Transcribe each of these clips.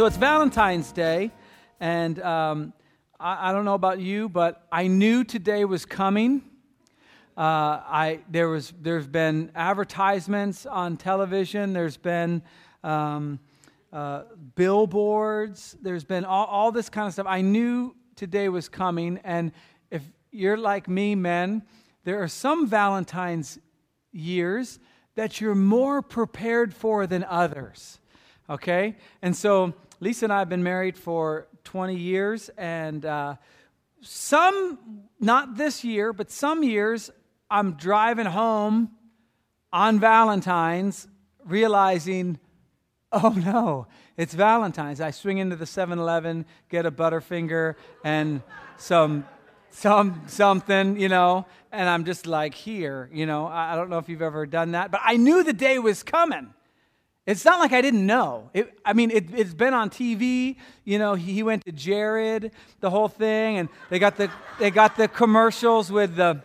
So it's Valentine's Day, and um, I, I, don't know about you, but I knew today was coming. Uh, I there was there's been advertisements on television. There's been um, uh, billboards. There's been all, all this kind of stuff. I knew today was coming, and if you're like me, men, there are some Valentine's years that you're more prepared for than others. Okay? And so Lisa and I have been married for 20 years, and uh, some, not this year, but some years, I'm driving home on Valentine's realizing, oh no, it's Valentine's. I swing into the 7 Eleven, get a Butterfinger and some some something, you know, and I'm just like here, you know. I, I don't know if you've ever done that, but I knew the day was coming. It's not like I didn't know. It, I mean, it, has been on TV. You know, he, he, went to Jared, the whole thing, and they got the they got the commercials with the,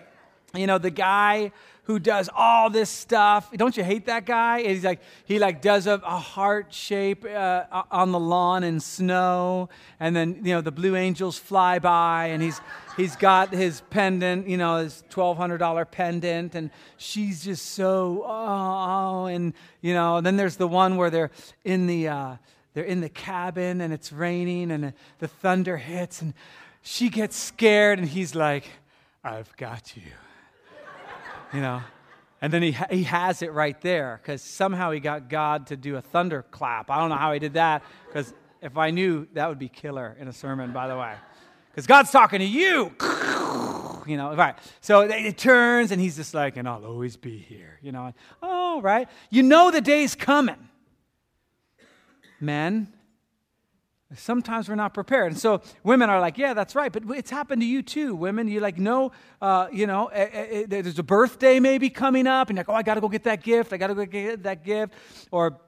you know, the guy who does all this stuff. Don't you hate that guy? And he's like, he like does a, a heart shape uh, on the lawn in snow, and then you know the blue angels fly by, and he's he's got his pendant, you know, his twelve hundred dollar pendant, and she's just so oh, and you know. then there's the one where they're in the uh, they're in the cabin and it's raining and the thunder hits and she gets scared and he's like, "I've got you." You know. And then he, he has it right there because somehow he got God to do a thunderclap. I don't know how he did that because if I knew, that would be killer in a sermon, by the way. Because God's talking to you. You know, right. So it turns and he's just like, and I'll always be here. You know, oh, right. You know the day's coming. Men, Sometimes we're not prepared. And so women are like, yeah, that's right. But it's happened to you too. Women, you like, no, uh, you know, eh, eh, eh, there's a birthday maybe coming up, and you're like, oh, I got to go get that gift. I got to go get that gift. Or,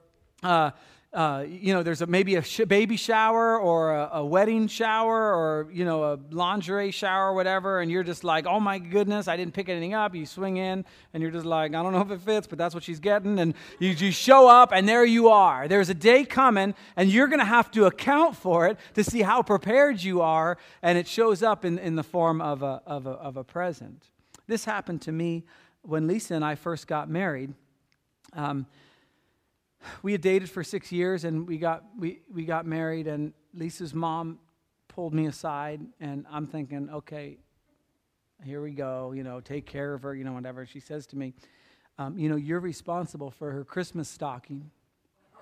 uh, uh, you know, there's a, maybe a sh- baby shower or a, a, wedding shower or, you know, a lingerie shower or whatever, and you're just like, oh my goodness, I didn't pick anything up. You swing in, and you're just like, I don't know if it fits, but that's what she's getting. And you, you show up, and there you are. There's a day coming, and you're going to have to account for it to see how prepared you are, and it shows up in, in the form of a, of, a, of a present. This happened to me when Lisa and I first got married. Um, we had dated for six years and we got, we, we got married, and Lisa's mom pulled me aside, and I'm thinking, okay, here we go, you know, take care of her, you know, whatever. She says to me, um, you know, you're responsible for her Christmas stocking.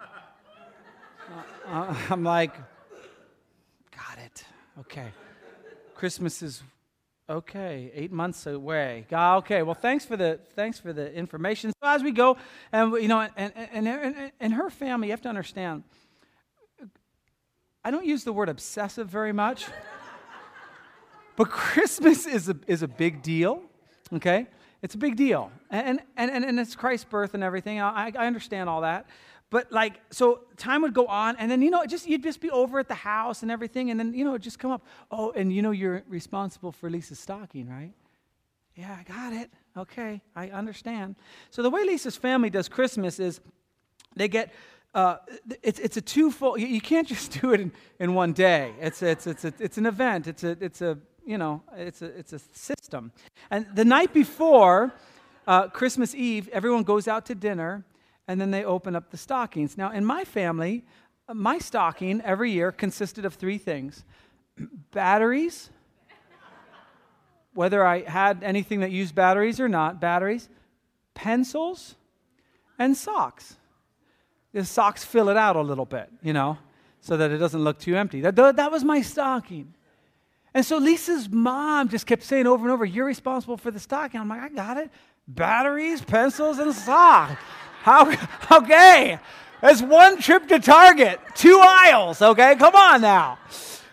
uh, uh I'm like, got it. Okay. Christmas is Okay, eight months away. Okay, well, thanks for the thanks for the information. So as we go, and you know, and and and, and her family, you have to understand. I don't use the word obsessive very much, but Christmas is a is a big deal. Okay, it's a big deal, and and and, and it's Christ's birth and everything. I, I understand all that, but like, so time would go on, and then, you know, just you'd just be over at the house and everything, and then, you know, just come up. Oh, and you know, you're responsible for Lisa's stocking, right? Yeah, I got it. Okay, I understand. So the way Lisa's family does Christmas is they get uh, it's, it's a twofold. You, you can't just do it in, in one day. It's, it's, it's, it's an event. It's a, it's a, you know, it's a, it's a system. And the night before uh, Christmas Eve, everyone goes out to dinner and then they open up the stockings. Now, in my family, my stocking every year consisted of three things batteries, whether I had anything that used batteries or not, batteries, pencils, and socks. The socks fill it out a little bit, you know, so that it doesn't look too empty. That, that was my stocking. And so Lisa's mom just kept saying over and over, You're responsible for the stocking. I'm like, I got it. Batteries, pencils, and socks. How, okay. That's one trip to Target, two aisles, okay? Come on now.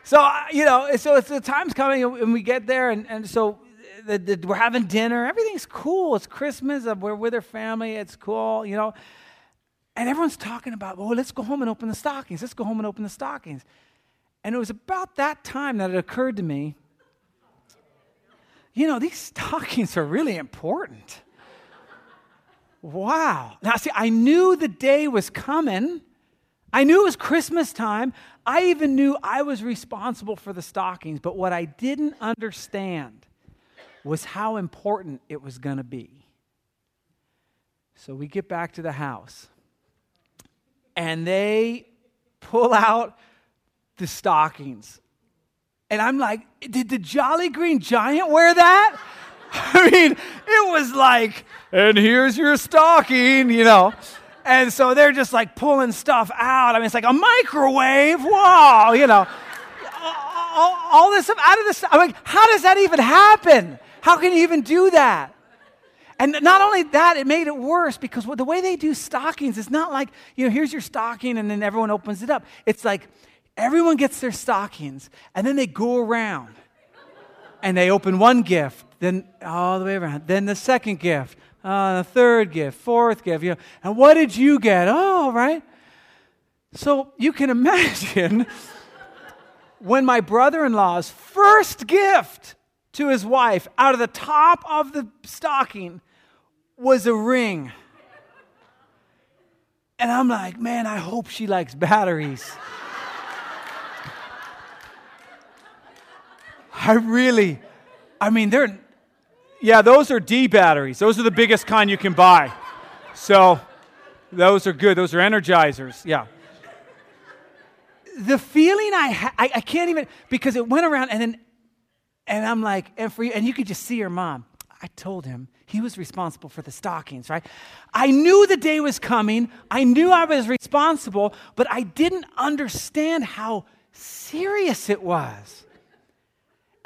So, uh, you know, so it's the time's coming and we get there, and, and so the, the, we're having dinner. Everything's cool. It's Christmas. Uh, we're with our family. It's cool, you know. And everyone's talking about, well, let's go home and open the stockings. Let's go home and open the stockings. And it was about that time that it occurred to me you know, these stockings are really important. Wow. Now, see, I knew the day was coming. I knew it was Christmas time. I even knew I was responsible for the stockings. But what I didn't understand was how important it was going to be. So we get back to the house, and they pull out the stockings. And I'm like, did the Jolly Green Giant wear that? I mean, it was like, and here's your stocking, you know. And so they're just like pulling stuff out. I mean, it's like a microwave. Wow, you know. All, all this stuff out of this. I'm like, how does that even happen? How can you even do that? And not only that, it made it worse because the way they do stockings is not like, you know, here's your stocking and then everyone opens it up. It's like everyone gets their stockings and then they go around and they open one gift, then all the way around, then the second gift, uh, the third gift, fourth gift, you know. And what did you get? Oh, right. So you can imagine when my brother in law's first gift to his wife out of the top of the stocking was a ring. And I'm like, man, I hope she likes batteries. I really, I mean, they're, yeah, those are D batteries. Those are the biggest kind you can buy. So those are good. Those are energizers. Yeah. The feeling I, ha- I, I can't even, because it went around and then, and I'm like, and, for you, and you could just see your mom. I told him he was responsible for the stockings, right? I knew the day was coming. I knew I was responsible, but I didn't understand how serious it was.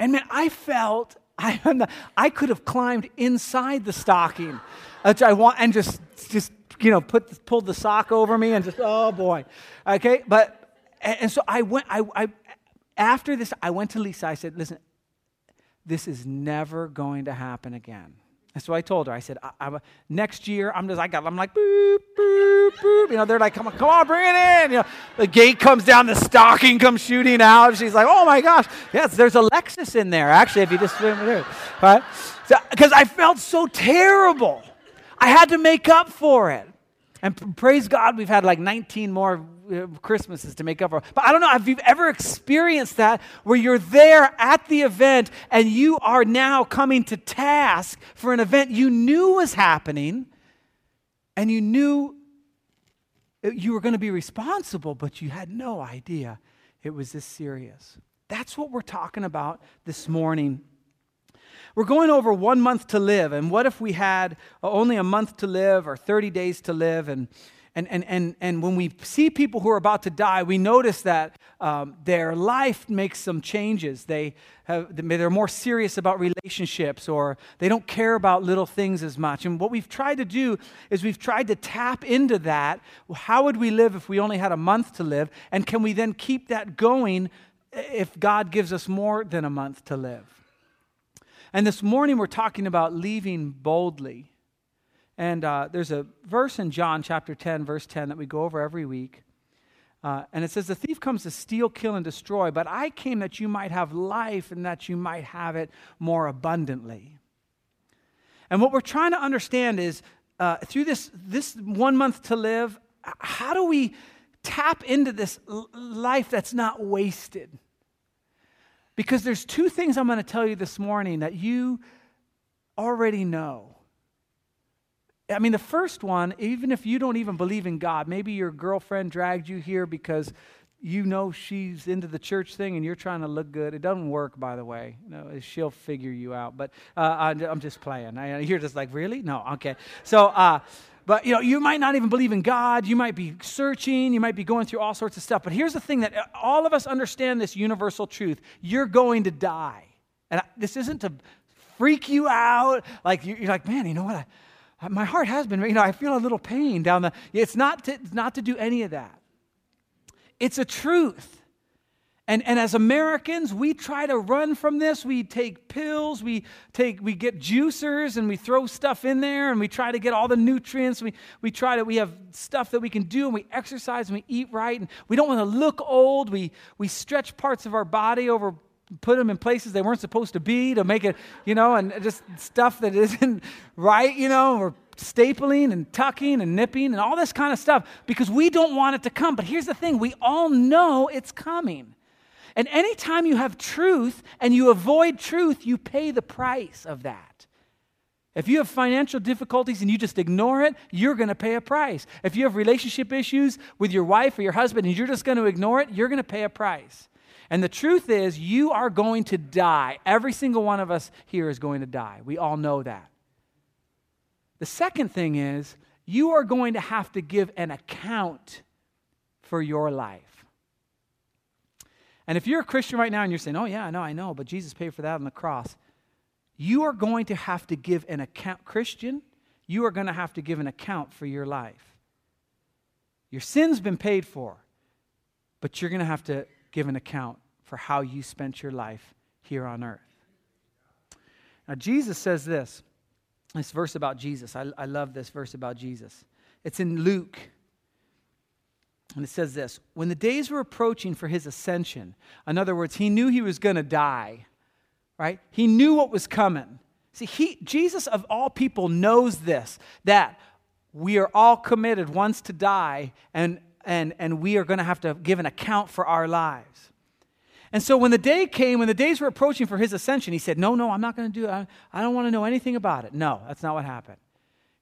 And man, I felt I, I could have climbed inside the stocking, which I want, and just, just you know, put pulled the sock over me and just, oh boy, okay. But and so I went. I, I after this, I went to Lisa. I said, listen, this is never going to happen again. And so I told her, I said, I, next year, I'm just, I got, I'm like, boop, boop, boop. You know, they're like, come on, come on, bring it in. You know, the gate comes down, the stocking comes shooting out. She's like, oh my gosh. Yes, there's a Lexus in there, actually, if you just swim it. Right? Because so, I felt so terrible. I had to make up for it. And praise God, we've had like 19 more uh, Christmases to make up for. But I don't know if you've ever experienced that where you're there at the event and you are now coming to task for an event you knew was happening and you knew you were going to be responsible, but you had no idea it was this serious. That's what we're talking about this morning. We're going over one month to live, and what if we had only a month to live or 30 days to live? And, and, and, and, and when we see people who are about to die, we notice that um, their life makes some changes. They have, they're more serious about relationships or they don't care about little things as much. And what we've tried to do is we've tried to tap into that. How would we live if we only had a month to live? And can we then keep that going if God gives us more than a month to live? And this morning we're talking about leaving boldly. And uh, there's a verse in John chapter 10, verse 10, that we go over every week. Uh, and it says, The thief comes to steal, kill, and destroy, but I came that you might have life and that you might have it more abundantly. And what we're trying to understand is uh, through this, this one month to live, how do we tap into this life that's not wasted? Because there's two things I'm going to tell you this morning that you already know. I mean, the first one, even if you don't even believe in God, maybe your girlfriend dragged you here because you know she's into the church thing and you're trying to look good. It doesn't work, by the way. No, she'll figure you out. But uh, I'm just playing. you're just like, really? No, okay. So, uh, but you know, you might not even believe in God. You might be searching. You might be going through all sorts of stuff. But here's the thing that uh, all of us understand this universal truth: you're going to die. And this isn't to freak you out. Like you're like, man, you know what? I, my heart has been. You know, I feel a little pain down the. It's not to, not to do any of that. It's a truth. And, and as Americans, we try to run from this. We take pills, we, take, we get juicers, and we throw stuff in there, and we try to get all the nutrients. We, we try to, we have stuff that we can do, and we exercise, and we eat right, and we don't want to look old. We, we stretch parts of our body over, put them in places they weren't supposed to be to make it, you know, and just stuff that isn't right, you know. We're stapling and tucking and nipping and all this kind of stuff because we don't want it to come. But here's the thing we all know it's coming. And anytime you have truth and you avoid truth, you pay the price of that. If you have financial difficulties and you just ignore it, you're going to pay a price. If you have relationship issues with your wife or your husband and you're just going to ignore it, you're going to pay a price. And the truth is, you are going to die. Every single one of us here is going to die. We all know that. The second thing is, you are going to have to give an account for your life. And if you're a Christian right now and you're saying, oh, yeah, I know, I know, but Jesus paid for that on the cross, you are going to have to give an account. Christian, you are going to have to give an account for your life. Your sin's been paid for, but you're going to have to give an account for how you spent your life here on earth. Now, Jesus says this this verse about Jesus. I, I love this verse about Jesus. It's in Luke. And it says this When the days were approaching for his ascension, in other words, he knew he was going to die, right? He knew what was coming. See, he, Jesus, of all people, knows this that we are all committed once to die, and, and, and we are going to have to give an account for our lives. And so when the day came, when the days were approaching for his ascension, he said, No, no, I'm not going to do it. I, I don't want to know anything about it. No, that's not what happened.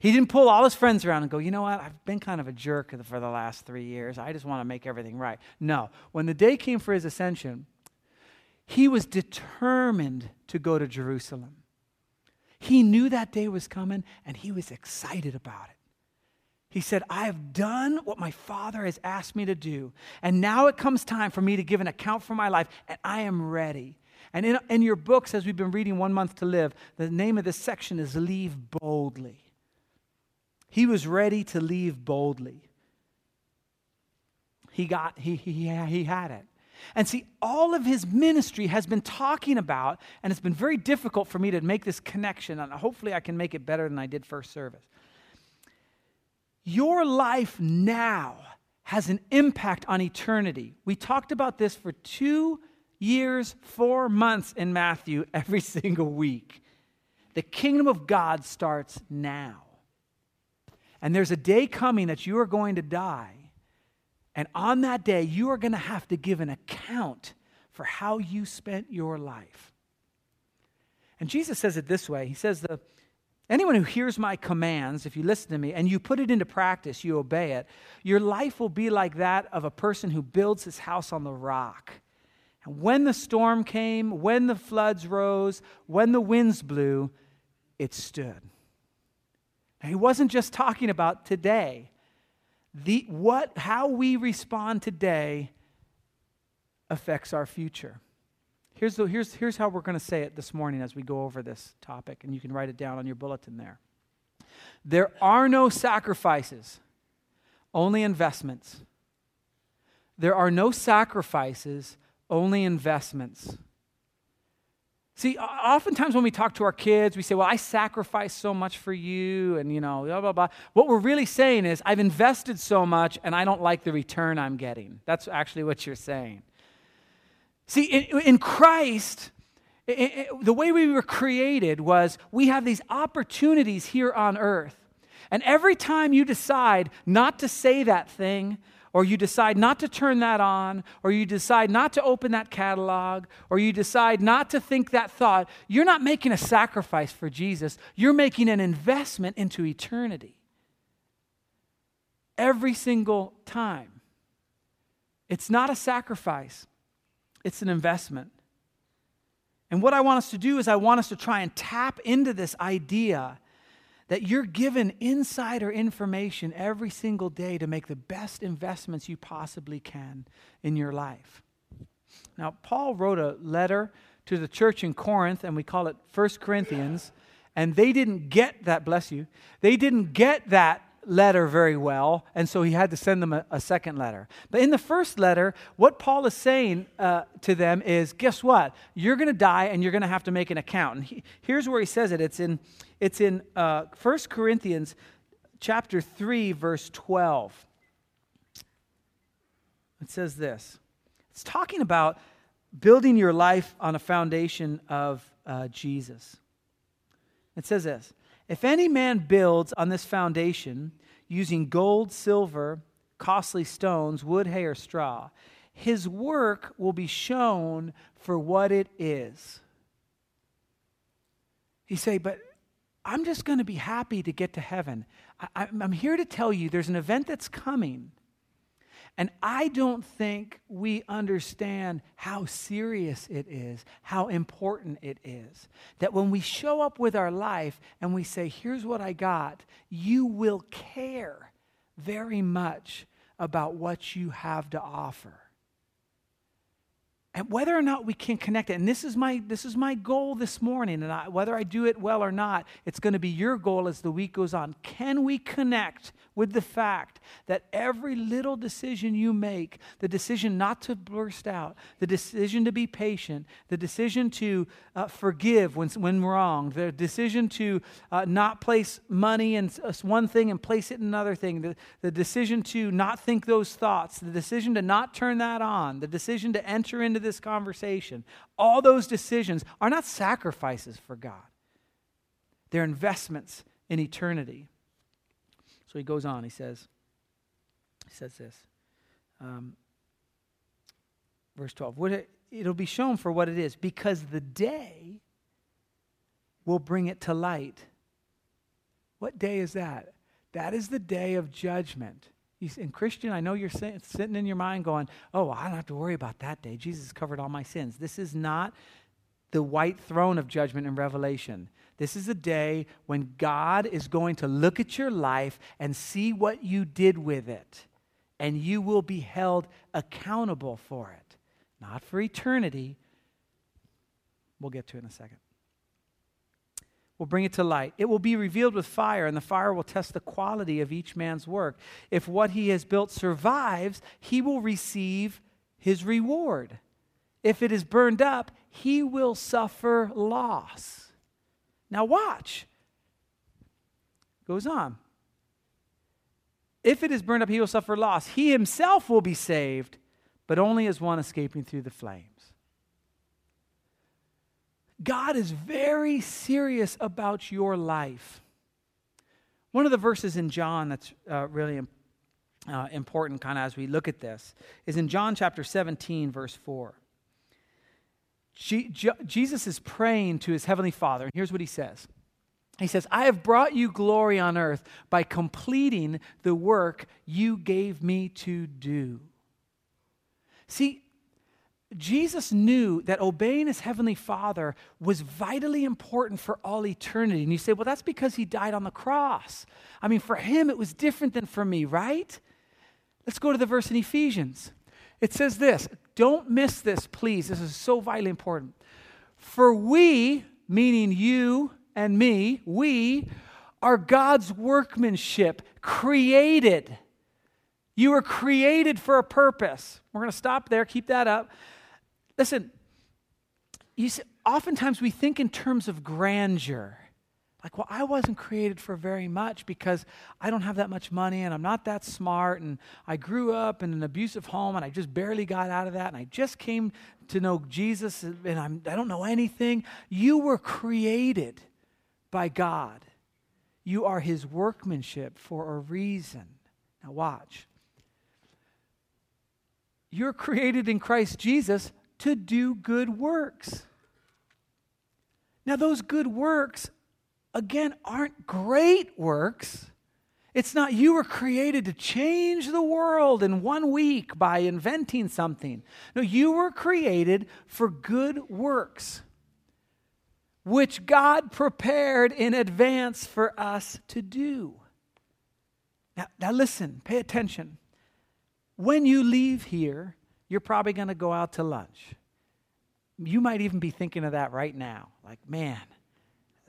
He didn't pull all his friends around and go, You know what? I've been kind of a jerk for the last three years. I just want to make everything right. No. When the day came for his ascension, he was determined to go to Jerusalem. He knew that day was coming and he was excited about it. He said, I have done what my Father has asked me to do. And now it comes time for me to give an account for my life, and I am ready. And in, in your books, as we've been reading One Month to Live, the name of this section is Leave Boldly. He was ready to leave boldly. He got, he, he, he had it. And see, all of his ministry has been talking about, and it's been very difficult for me to make this connection, and hopefully I can make it better than I did first service. Your life now has an impact on eternity. We talked about this for two years, four months in Matthew every single week. The kingdom of God starts now. And there's a day coming that you are going to die. And on that day, you are going to have to give an account for how you spent your life. And Jesus says it this way He says, the Anyone who hears my commands, if you listen to me and you put it into practice, you obey it, your life will be like that of a person who builds his house on the rock. And when the storm came, when the floods rose, when the winds blew, it stood. He wasn't just talking about today. The, what, how we respond today affects our future. Here's, the, here's, here's how we're going to say it this morning as we go over this topic, and you can write it down on your bulletin there. There are no sacrifices, only investments. There are no sacrifices, only investments. See, oftentimes when we talk to our kids, we say, Well, I sacrificed so much for you, and you know, blah, blah, blah. What we're really saying is, I've invested so much and I don't like the return I'm getting. That's actually what you're saying. See, in, in Christ, it, it, the way we were created was we have these opportunities here on earth. And every time you decide not to say that thing, or you decide not to turn that on, or you decide not to open that catalog, or you decide not to think that thought, you're not making a sacrifice for Jesus. You're making an investment into eternity. Every single time. It's not a sacrifice, it's an investment. And what I want us to do is, I want us to try and tap into this idea that you're given insider information every single day to make the best investments you possibly can in your life. Now, Paul wrote a letter to the church in Corinth, and we call it First Corinthians, and they didn't get that, bless you, they didn't get that letter very well, and so he had to send them a, a second letter. But in the first letter, what Paul is saying uh, to them is guess what? You're going to die and you're going to have to make an account. And he, here's where he says it it's in, it's in uh, 1 Corinthians chapter 3, verse 12. It says this it's talking about building your life on a foundation of uh, Jesus. It says this If any man builds on this foundation using gold, silver, costly stones, wood, hay, or straw, his work will be shown for what it is. You say, but I'm just going to be happy to get to heaven. I, am here to tell you there's an event that's coming. And I don't think we understand how serious it is, how important it is. That when we show up with our life and we say, Here's what I got, you will care very much about what you have to offer and whether or not we can connect it and this is my this is my goal this morning and I, whether i do it well or not it's going to be your goal as the week goes on. Can we connect with the fact that every little decision you make the decision not to burst out the decision to be patient the decision to uh, forgive when, when wrong the decision to uh, not place money in one thing and place it in another thing the, the decision to not think those thoughts the decision to not turn that on the decision to enter into this conversation, all those decisions are not sacrifices for God, they're investments in eternity. So he goes on, he says, he says this. Um, verse 12 it, it'll be shown for what it is because the day will bring it to light what day is that that is the day of judgment and Christian, I know you're sitting in your mind going, oh, I don't have to worry about that day. Jesus covered all my sins. This is not the white throne of judgment in Revelation. This is a day when God is going to look at your life and see what you did with it. And you will be held accountable for it. Not for eternity. We'll get to it in a second will bring it to light. It will be revealed with fire, and the fire will test the quality of each man's work. If what he has built survives, he will receive his reward. If it is burned up, he will suffer loss. Now, watch. Goes on. If it is burned up, he will suffer loss. He himself will be saved, but only as one escaping through the flame. God is very serious about your life. One of the verses in John that's uh, really uh, important, kind of as we look at this, is in John chapter 17, verse 4. Jesus is praying to his heavenly Father, and here's what he says He says, I have brought you glory on earth by completing the work you gave me to do. See, Jesus knew that obeying his heavenly Father was vitally important for all eternity. And you say, well, that's because he died on the cross. I mean, for him, it was different than for me, right? Let's go to the verse in Ephesians. It says this don't miss this, please. This is so vitally important. For we, meaning you and me, we are God's workmanship, created. You were created for a purpose. We're going to stop there, keep that up. Listen, you see, oftentimes we think in terms of grandeur. Like, well, I wasn't created for very much because I don't have that much money and I'm not that smart and I grew up in an abusive home and I just barely got out of that and I just came to know Jesus and I'm, I don't know anything. You were created by God. You are his workmanship for a reason. Now, watch. You're created in Christ Jesus to do good works. Now, those good works, again, aren't great works. It's not you were created to change the world in one week by inventing something. No, you were created for good works, which God prepared in advance for us to do. Now, now listen, pay attention. When you leave here, you're probably going to go out to lunch. You might even be thinking of that right now. Like, man,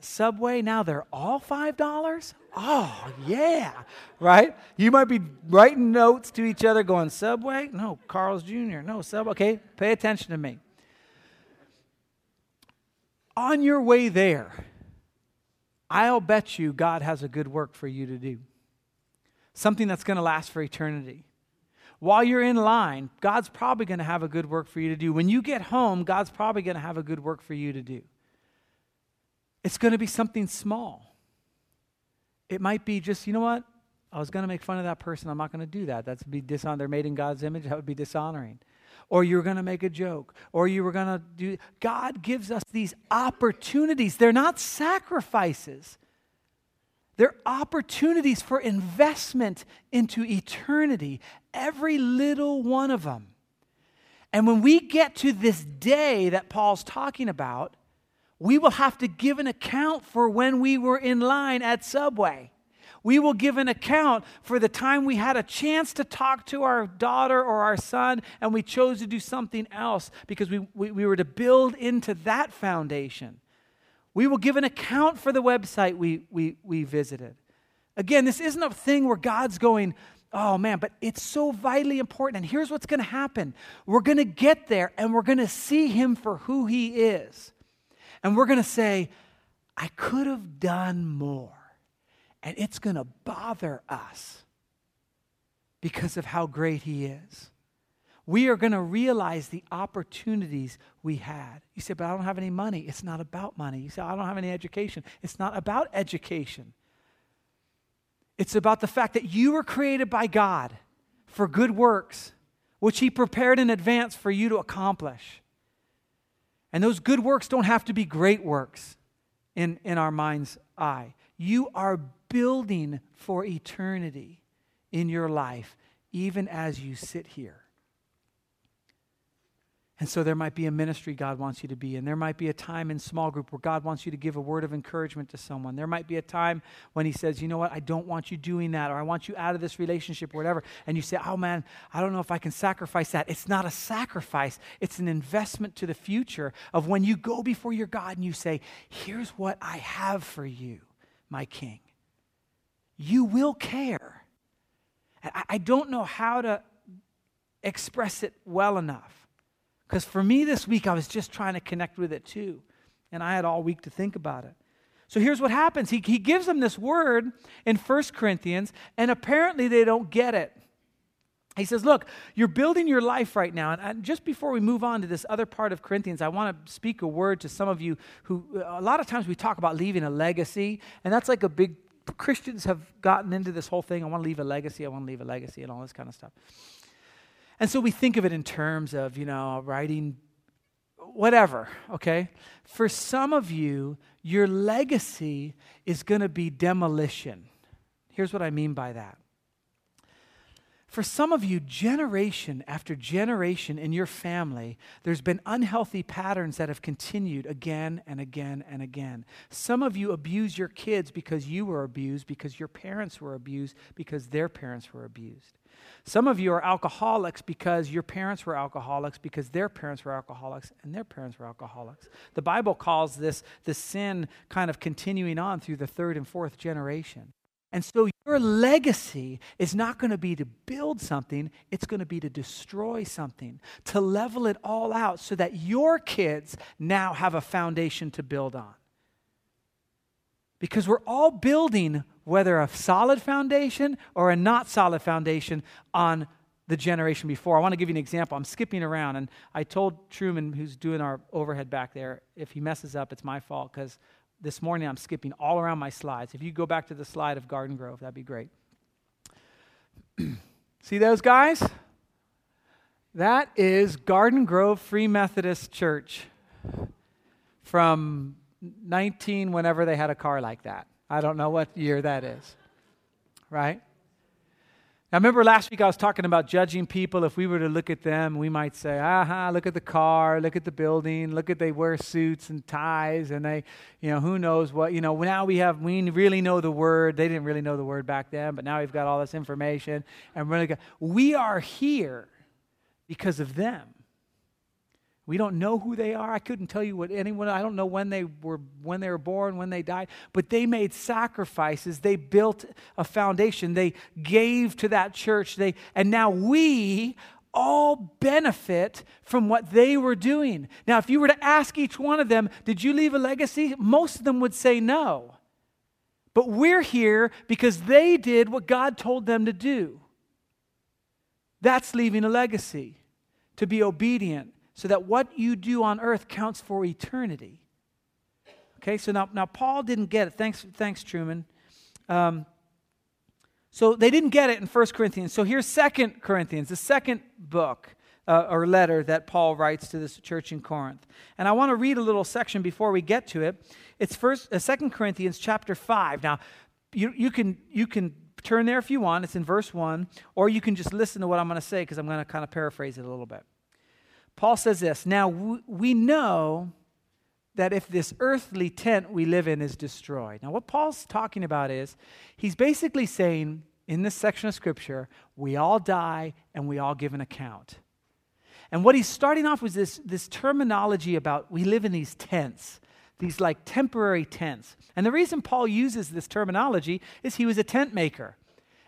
Subway, now they're all $5? Oh, yeah, right? You might be writing notes to each other going, Subway? No, Carl's Jr. No, Subway. Okay, pay attention to me. On your way there, I'll bet you God has a good work for you to do. Something that's going to last for eternity. While you're in line, God's probably going to have a good work for you to do. When you get home, God's probably going to have a good work for you to do. It's going to be something small. It might be just, you know what? I was going to make fun of that person. I'm not going to do that. That's be dishonor. They're made in God's image. That would be dishonoring. Or you were going to make a joke. Or you were going to do. God gives us these opportunities. They're not sacrifices. They're opportunities for investment into eternity. Every little one of them. And when we get to this day that Paul's talking about, we will have to give an account for when we were in line at Subway. We will give an account for the time we had a chance to talk to our daughter or our son and we chose to do something else because we, we, we were to build into that foundation. We will give an account for the website we, we, we visited. Again, this isn't a thing where God's going, Oh man, but it's so vitally important. And here's what's going to happen we're going to get there and we're going to see him for who he is. And we're going to say, I could have done more. And it's going to bother us because of how great he is. We are going to realize the opportunities we had. You say, but I don't have any money. It's not about money. You say, I don't have any education. It's not about education. It's about the fact that you were created by God for good works, which He prepared in advance for you to accomplish. And those good works don't have to be great works in, in our mind's eye. You are building for eternity in your life, even as you sit here. And so there might be a ministry God wants you to be in. There might be a time in small group where God wants you to give a word of encouragement to someone. There might be a time when He says, you know what, I don't want you doing that, or I want you out of this relationship, or whatever. And you say, oh man, I don't know if I can sacrifice that. It's not a sacrifice, it's an investment to the future of when you go before your God and you say, here's what I have for you, my King. You will care. I, I don't know how to express it well enough. Because for me this week, I was just trying to connect with it too. And I had all week to think about it. So here's what happens he, he gives them this word in 1 Corinthians, and apparently they don't get it. He says, Look, you're building your life right now. And just before we move on to this other part of Corinthians, I want to speak a word to some of you who, a lot of times we talk about leaving a legacy, and that's like a big, Christians have gotten into this whole thing. I want to leave a legacy, I want to leave a legacy, and all this kind of stuff. And so we think of it in terms of, you know, writing whatever, okay? For some of you, your legacy is going to be demolition. Here's what I mean by that. For some of you, generation after generation in your family, there's been unhealthy patterns that have continued again and again and again. Some of you abuse your kids because you were abused, because your parents were abused, because their parents were abused. Some of you are alcoholics because your parents were alcoholics, because their parents were alcoholics, and their parents were alcoholics. The Bible calls this the sin kind of continuing on through the third and fourth generation. And so your legacy is not going to be to build something, it's going to be to destroy something, to level it all out so that your kids now have a foundation to build on. Because we're all building whether a solid foundation or a not solid foundation on the generation before. I want to give you an example. I'm skipping around, and I told Truman, who's doing our overhead back there, if he messes up, it's my fault because this morning I'm skipping all around my slides. If you go back to the slide of Garden Grove, that'd be great. See those guys? That is Garden Grove Free Methodist Church from 19, whenever they had a car like that. I don't know what year that is, right? Now, remember last week I was talking about judging people. If we were to look at them, we might say, aha, look at the car, look at the building, look at they wear suits and ties, and they, you know, who knows what. You know, now we have, we really know the word. They didn't really know the word back then, but now we've got all this information. And we're going we are here because of them. We don't know who they are. I couldn't tell you what anyone, I don't know when they were when they were born, when they died, but they made sacrifices. They built a foundation. They gave to that church. They and now we all benefit from what they were doing. Now, if you were to ask each one of them, did you leave a legacy? Most of them would say no. But we're here because they did what God told them to do. That's leaving a legacy, to be obedient so that what you do on earth counts for eternity. Okay, so now, now Paul didn't get it. Thanks, thanks Truman. Um, so they didn't get it in 1 Corinthians. So here's 2 Corinthians, the second book uh, or letter that Paul writes to this church in Corinth. And I want to read a little section before we get to it. It's first uh, 2 Corinthians chapter 5. Now, you, you, can, you can turn there if you want. It's in verse 1. Or you can just listen to what I'm going to say because I'm going to kind of paraphrase it a little bit. Paul says this Now we know that if this earthly tent we live in is destroyed. Now, what Paul's talking about is he's basically saying in this section of scripture, we all die and we all give an account. And what he's starting off with this, this terminology about we live in these tents, these like temporary tents. And the reason Paul uses this terminology is he was a tent maker.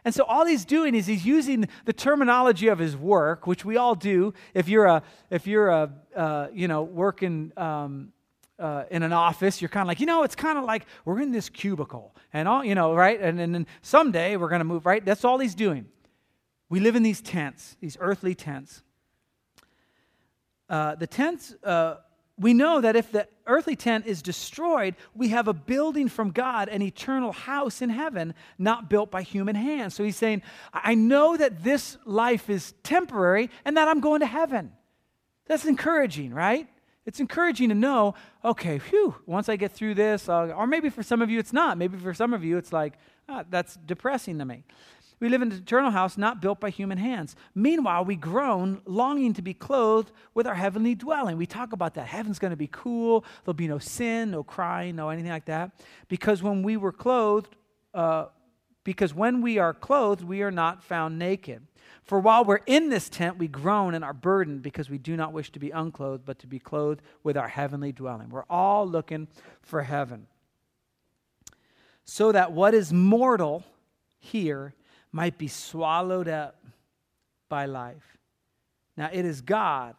And so all he's doing is he's using the terminology of his work, which we all do. If you're a, if you're a, uh, you know, working um, uh, in an office, you're kind of like, you know, it's kind of like we're in this cubicle, and all, you know, right? And, then someday we're going to move, right? That's all he's doing. We live in these tents, these earthly tents. Uh, the tents uh, we know that if the earthly tent is destroyed, we have a building from God, an eternal house in heaven, not built by human hands. So he's saying, I know that this life is temporary and that I'm going to heaven. That's encouraging, right? It's encouraging to know, okay, phew, once I get through this, uh, or maybe for some of you it's not. Maybe for some of you it's like, ah, that's depressing to me. We live in an eternal house not built by human hands. Meanwhile, we groan, longing to be clothed with our heavenly dwelling. We talk about that. Heaven's going to be cool. There'll be no sin, no crying, no anything like that. Because when we were clothed, uh, because when we are clothed, we are not found naked. For while we're in this tent, we groan and are burdened because we do not wish to be unclothed, but to be clothed with our heavenly dwelling. We're all looking for heaven. So that what is mortal here might be swallowed up by life. Now, it is God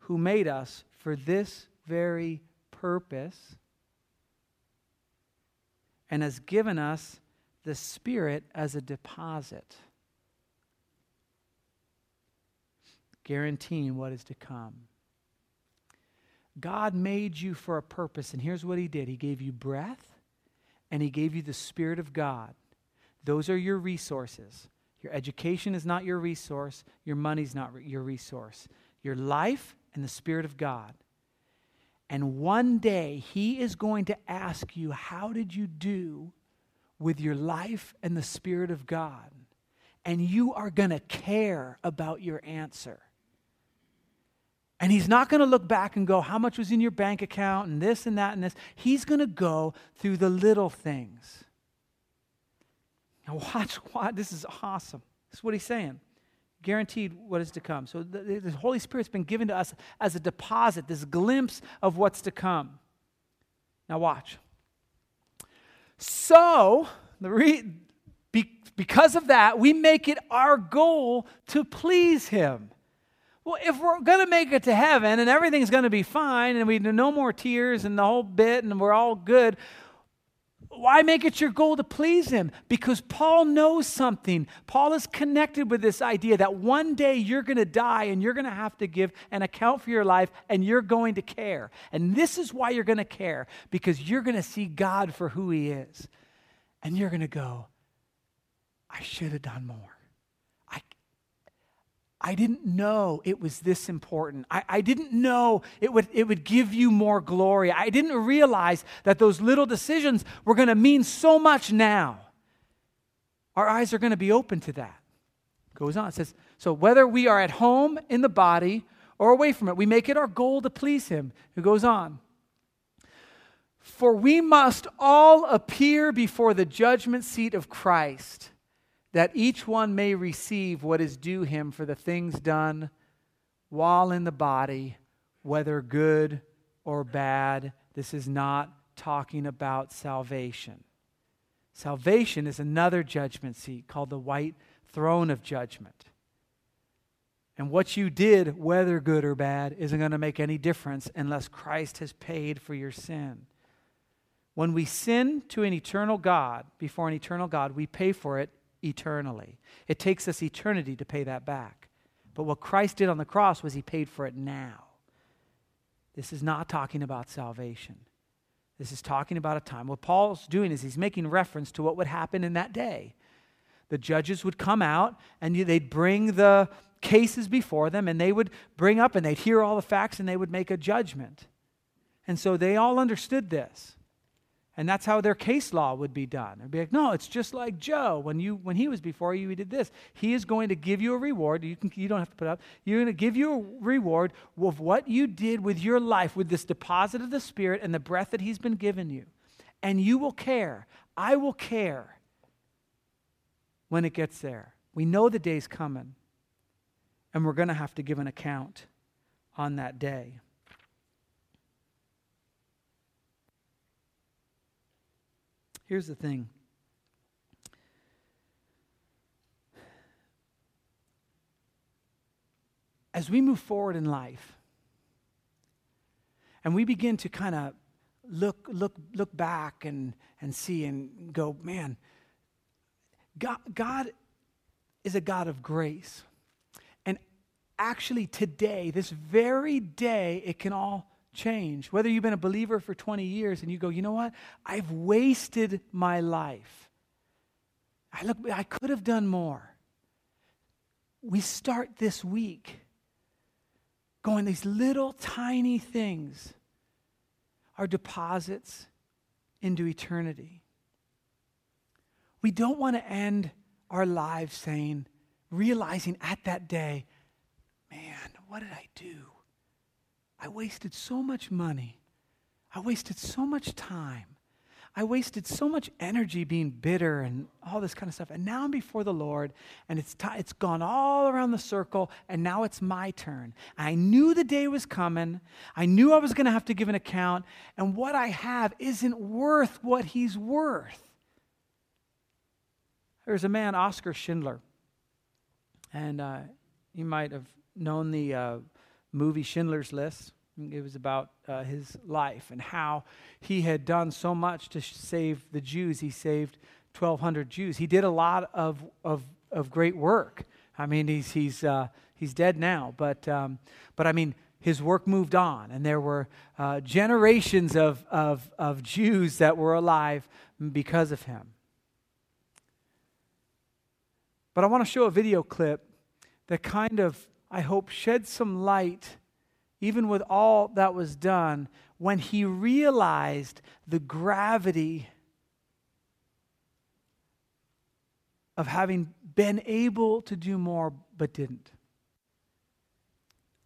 who made us for this very purpose and has given us the Spirit as a deposit, guaranteeing what is to come. God made you for a purpose, and here's what He did He gave you breath, and He gave you the Spirit of God those are your resources. Your education is not your resource, your money's not your resource. Your life and the Spirit of God. And one day, He is going to ask you, How did you do with your life and the Spirit of God? And you are going to care about your answer. And he's not going to look back and go, How much was in your bank account and this and that and this. He's going to go through the little things. Now, watch. This is awesome. This is what he's saying. Guaranteed what is to come. So, the, the Holy Spirit's been given to us as a deposit, this glimpse of what's to come. Now, watch. So, the re, be, because of that, we make it our goal to please Him. Well, if we're going to make it to heaven and everything's going to be fine and we no more tears and the whole bit and we're all good, why make it your goal to please him? Because Paul knows something. Paul is connected with this idea that one day you're going to die and you're going to have to give an account for your life and you're going to care. And this is why you're going to care because you're going to see God for who he is. And you're going to go, I should have done more. I didn't know it was this important. I, I, didn't know it would, it would give you more glory. I didn't realize that those little decisions were going to mean so much now. Our eyes are going to be open to that. Goes on. It says, so whether we are at home in the body or away from it, we make it our goal to please Him. It goes on. For we must all appear before the judgment seat of Christ that each one may receive what is due him for the things done while in the body, whether good or bad. This is not talking about salvation. Salvation is another judgment seat called the white throne of judgment. And what you did, whether good or bad, isn't going to make any difference unless Christ has paid for your sin. When we sin to an eternal God, before an eternal God, we pay for it eternally. It takes us eternity to pay that back. But what Christ did on the cross was he paid for it now. This is not talking about salvation. This is talking about a time. What Paul's doing is he's making reference to what would happen in that day. The judges would come out and they'd bring the cases before them and they would bring up and they'd hear all the facts and they would make a judgment. And so they all understood this. And that's how their case law would be done. It'd be like, no, it's just like Joe. When, you, when he was before you, he did this. He is going to give you a reward. You, can, you don't have to put up. You're going to give you a reward of what you did with your life, with this deposit of the Spirit and the breath that he's been given you. And you will care. I will care when it gets there. We know the day's coming. And we're going to have to give an account on that day. Here's the thing as we move forward in life and we begin to kind of look, look, look back and, and see and go, man, God, God is a God of grace. And actually, today, this very day, it can all change. Whether you've been a believer for 20 years and you go, you know what? I've wasted my life. I, look, I could have done more. We start this week going, these little tiny things are deposits into eternity. We don't want to end our lives saying, realizing at that day, man, what did I do? I wasted so much money. I wasted so much time. I wasted so much energy being bitter and all this kind of stuff. And now I'm before the Lord, and it's, t- it's gone all around the circle, and now it's my turn. I knew the day was coming. I knew I was going to have to give an account, and what I have isn't worth what he's worth. There's a man, Oskar Schindler, and uh, you might have known the uh, movie Schindler's List. It was about uh, his life and how he had done so much to save the Jews. He saved 1,200 Jews. He did a lot of, of, of great work. I mean, he's, he's, uh, he's dead now, but, um, but I mean, his work moved on, and there were uh, generations of, of, of Jews that were alive because of him. But I want to show a video clip that kind of, I hope, shed some light even with all that was done, when he realized the gravity of having been able to do more but didn't.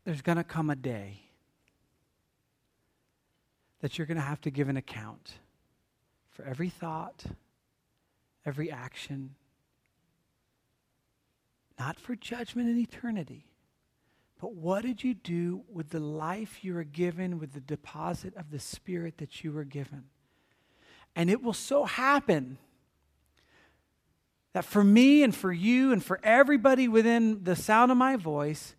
There's going to come a day that you're going to have to give an account for every thought, every action, not for judgment in eternity, but what did you do with the life you were given, with the deposit of the Spirit that you were given? And it will so happen that for me and for you and for everybody within the sound of my voice,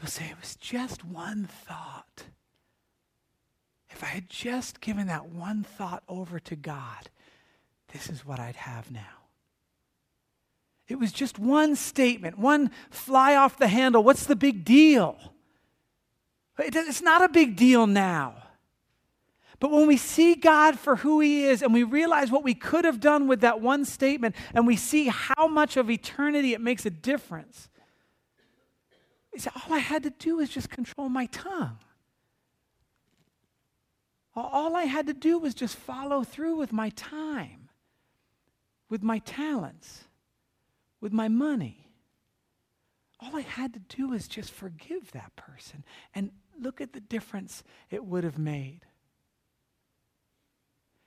we'll say it was just one thought. If I had just given that one thought over to God, this is what I'd have now. It was just one statement, one fly off the handle. What's the big deal? It's not a big deal now. But when we see God for who He is and we realize what we could have done with that one statement and we see how much of eternity it makes a difference, we say, all I had to do was just control my tongue. All I had to do was just follow through with my time, with my talents with my money. All I had to do was just forgive that person. And look at the difference it would have made.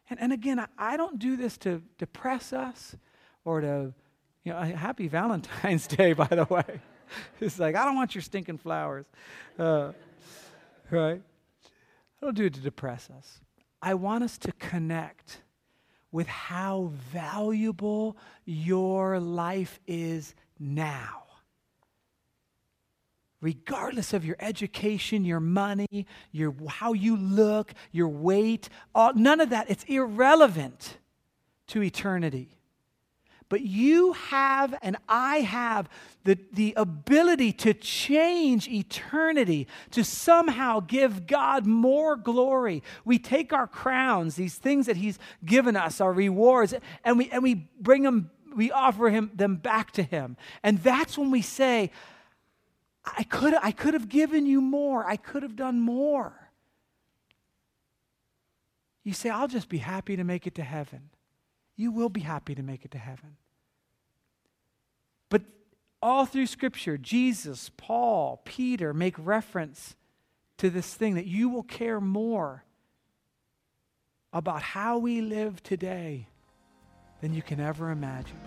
And, and again, I, I don't do this to depress us or to, you know, happy Valentine's Day, by the way. it's like, I don't want your stinking flowers. Uh, right? I don't do it to depress us. I want us to connect with how valuable your life is now. Regardless of your education, your money, your, how you look, your weight, all, none of that, it's irrelevant to eternity. But you have, and I have, the, the ability to change eternity, to somehow give God more glory. We take our crowns, these things that He's given us, our rewards, and we, and we bring them, we offer him, them back to Him. And that's when we say, I could, I could have given you more, I could have done more. You say, I'll just be happy to make it to heaven you will be happy to make it to heaven. But all through Scripture, Jesus, Paul, Peter make reference to this thing that you will care more about how we live today than you can ever imagine.